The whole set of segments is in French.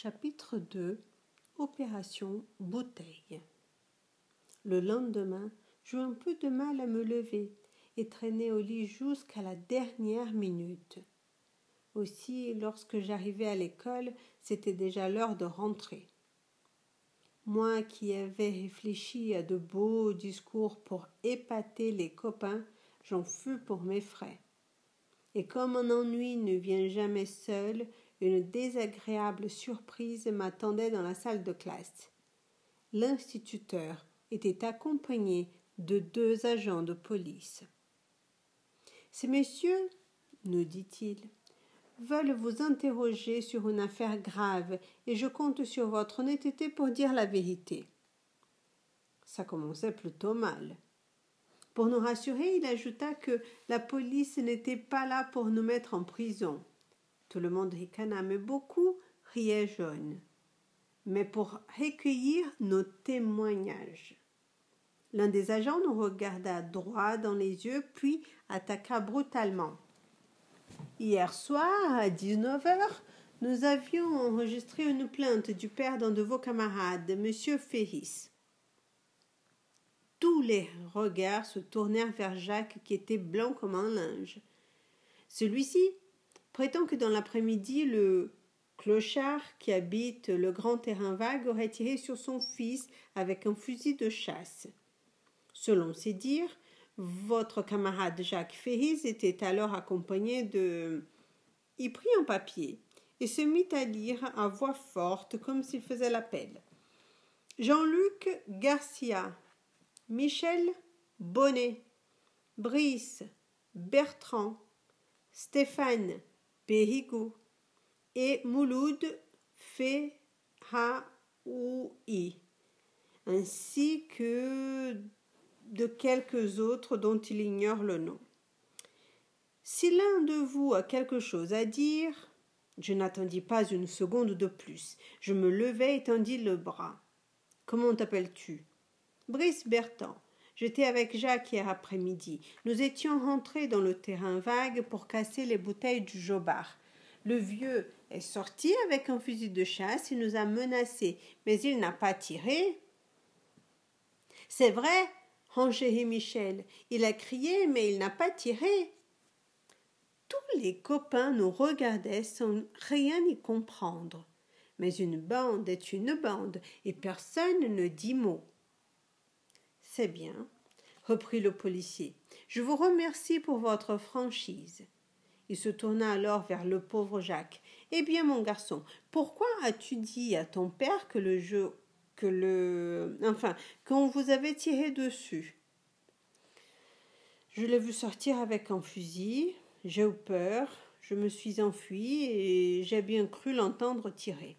Chapitre 2 Opération Bouteille Le lendemain, j'eus un peu de mal à me lever et traînai au lit jusqu'à la dernière minute. Aussi, lorsque j'arrivai à l'école, c'était déjà l'heure de rentrer. Moi qui avais réfléchi à de beaux discours pour épater les copains, j'en fus pour mes frais. Et comme un ennui ne vient jamais seul, une désagréable surprise m'attendait dans la salle de classe. L'instituteur était accompagné de deux agents de police. Ces messieurs, nous dit-il, veulent vous interroger sur une affaire grave et je compte sur votre honnêteté pour dire la vérité. Ça commençait plutôt mal. Pour nous rassurer, il ajouta que la police n'était pas là pour nous mettre en prison. Tout le monde ricana, mais beaucoup riait jaune. Mais pour recueillir nos témoignages. L'un des agents nous regarda droit dans les yeux, puis attaqua brutalement. Hier soir, à 19 heures, nous avions enregistré une plainte du père d'un de vos camarades, M. Ferris. Tous les regards se tournèrent vers Jacques qui était blanc comme un linge. Celui-ci prétend que dans l'après-midi, le clochard qui habite le grand terrain vague aurait tiré sur son fils avec un fusil de chasse. Selon ses dires, votre camarade Jacques Ferris était alors accompagné de. Il prit un papier et se mit à lire à voix forte comme s'il faisait l'appel. Jean-Luc Garcia, Michel Bonnet, Brice, Bertrand, Stéphane Périgou et Mouloud Fehaoui, ainsi que de quelques autres dont il ignore le nom. Si l'un de vous a quelque chose à dire, je n'attendis pas une seconde de plus. Je me levai et tendis le bras. Comment t'appelles-tu? Brice Bertrand. J'étais avec Jacques hier après-midi. Nous étions rentrés dans le terrain vague pour casser les bouteilles du jobard. Le vieux est sorti avec un fusil de chasse, il nous a menacés, mais il n'a pas tiré. C'est vrai, renchérit Michel. Il a crié, mais il n'a pas tiré. Tous les copains nous regardaient sans rien y comprendre. Mais une bande est une bande, et personne ne dit mot. Bien, reprit le policier. Je vous remercie pour votre franchise. Il se tourna alors vers le pauvre Jacques. Eh bien, mon garçon, pourquoi as-tu dit à ton père que le jeu que le enfin qu'on vous avait tiré dessus? Je l'ai vu sortir avec un fusil, j'ai eu peur, je me suis enfui et j'ai bien cru l'entendre tirer.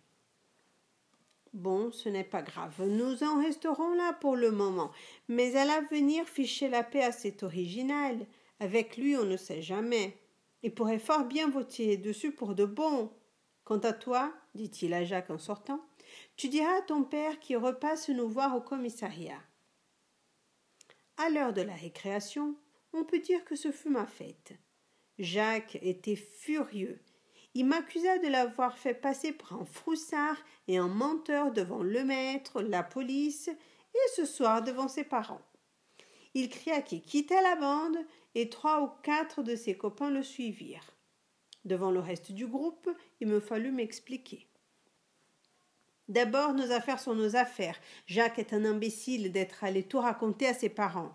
Bon, ce n'est pas grave. Nous en resterons là pour le moment. Mais à l'avenir, fichez la paix à cet original. Avec lui, on ne sait jamais. Il pourrait fort bien vous tirer dessus pour de bon. Quant à toi, dit-il à Jacques en sortant, tu diras à ton père qu'il repasse nous voir au commissariat. À l'heure de la récréation, on peut dire que ce fut ma fête. Jacques était furieux il m'accusa de l'avoir fait passer pour un froussard et un menteur devant le maître, la police, et ce soir devant ses parents. Il cria qu'il quittait la bande, et trois ou quatre de ses copains le suivirent. Devant le reste du groupe, il me fallut m'expliquer. D'abord, nos affaires sont nos affaires. Jacques est un imbécile d'être allé tout raconter à ses parents.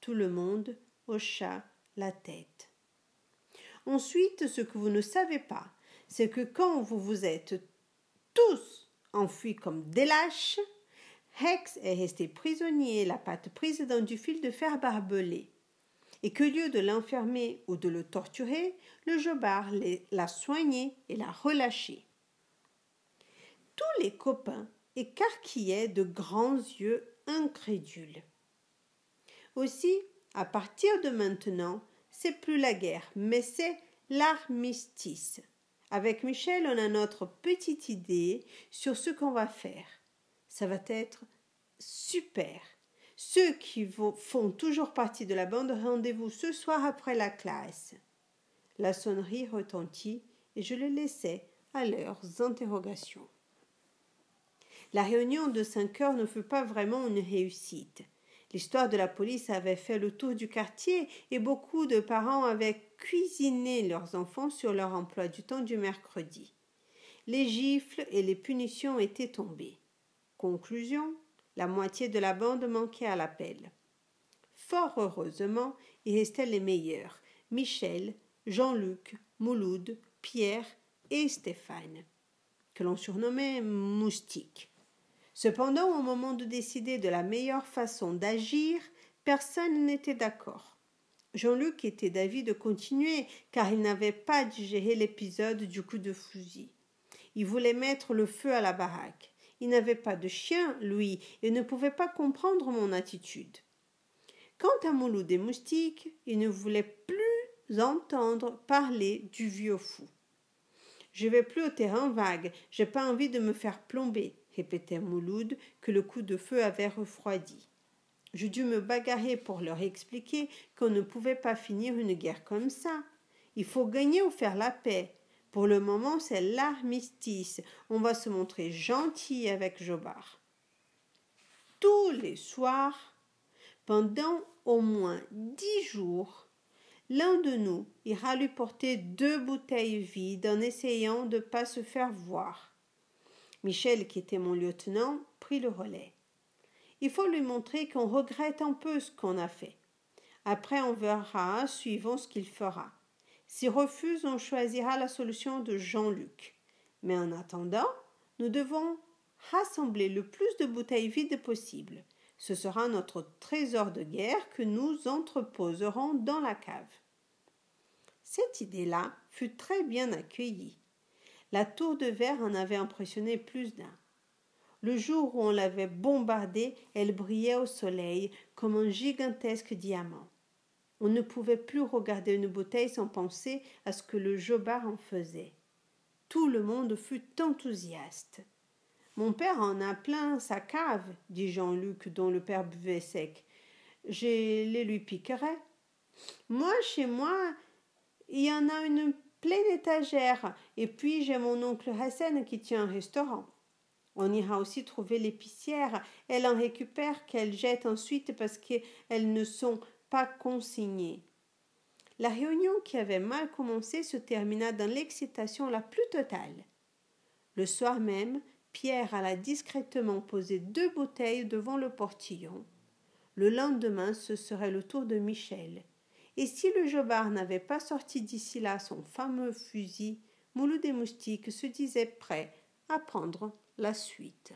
Tout le monde hocha la tête. Ensuite, ce que vous ne savez pas, c'est que quand vous vous êtes tous enfuis comme des lâches, Hex est resté prisonnier, la patte prise dans du fil de fer barbelé, et que lieu de l'enfermer ou de le torturer, le jobard l'a soigné et l'a relâché. Tous les copains écarquillaient de grands yeux incrédules. Aussi, à partir de maintenant, c'est plus la guerre, mais c'est l'armistice. Avec Michel, on a notre petite idée sur ce qu'on va faire. Ça va être super. Ceux qui font toujours partie de la bande, rendez-vous ce soir après la classe. La sonnerie retentit et je le laissai à leurs interrogations. La réunion de cinq heures ne fut pas vraiment une réussite. L'histoire de la police avait fait le tour du quartier et beaucoup de parents avaient cuisiné leurs enfants sur leur emploi du temps du mercredi. Les gifles et les punitions étaient tombées. Conclusion la moitié de la bande manquait à l'appel. Fort heureusement, il restait les meilleurs Michel, Jean-Luc, Mouloud, Pierre et Stéphane, que l'on surnommait Moustique. Cependant, au moment de décider de la meilleure façon d'agir, personne n'était d'accord. Jean-Luc était d'avis de continuer, car il n'avait pas digéré l'épisode du coup de fusil. Il voulait mettre le feu à la baraque. Il n'avait pas de chien, lui, et ne pouvait pas comprendre mon attitude. Quant à Mouloud des moustiques, il ne voulait plus entendre parler du vieux fou. Je vais plus au terrain vague, j'ai pas envie de me faire plomber, répétait Mouloud, que le coup de feu avait refroidi. Je dus me bagarrer pour leur expliquer qu'on ne pouvait pas finir une guerre comme ça. Il faut gagner ou faire la paix. Pour le moment, c'est l'armistice. On va se montrer gentil avec Jobard. Tous les soirs, pendant au moins dix jours, l'un de nous ira lui porter deux bouteilles vides en essayant de ne pas se faire voir. Michel, qui était mon lieutenant, prit le relais. Il faut lui montrer qu'on regrette un peu ce qu'on a fait. Après, on verra, suivant ce qu'il fera. S'il refuse, on choisira la solution de Jean-Luc. Mais en attendant, nous devons rassembler le plus de bouteilles vides possible. Ce sera notre trésor de guerre que nous entreposerons dans la cave. Cette idée-là fut très bien accueillie. La tour de verre en avait impressionné plus d'un. Le jour où on l'avait bombardée, elle brillait au soleil comme un gigantesque diamant. On ne pouvait plus regarder une bouteille sans penser à ce que le jobard en faisait. Tout le monde fut enthousiaste. Mon père en a plein sa cave, dit Jean-Luc, dont le père buvait sec. Je les lui piquerai. Moi, chez moi, il y en a une pleine étagère, et puis j'ai mon oncle Hassan qui tient un restaurant. On ira aussi trouver l'épicière. Elle en récupère qu'elle jette ensuite parce qu'elles ne sont pas La réunion qui avait mal commencé se termina dans l'excitation la plus totale. Le soir même, Pierre alla discrètement poser deux bouteilles devant le portillon. Le lendemain, ce serait le tour de Michel. Et si le jobard n'avait pas sorti d'ici là son fameux fusil, Moulou des Moustiques se disait prêt à prendre la suite.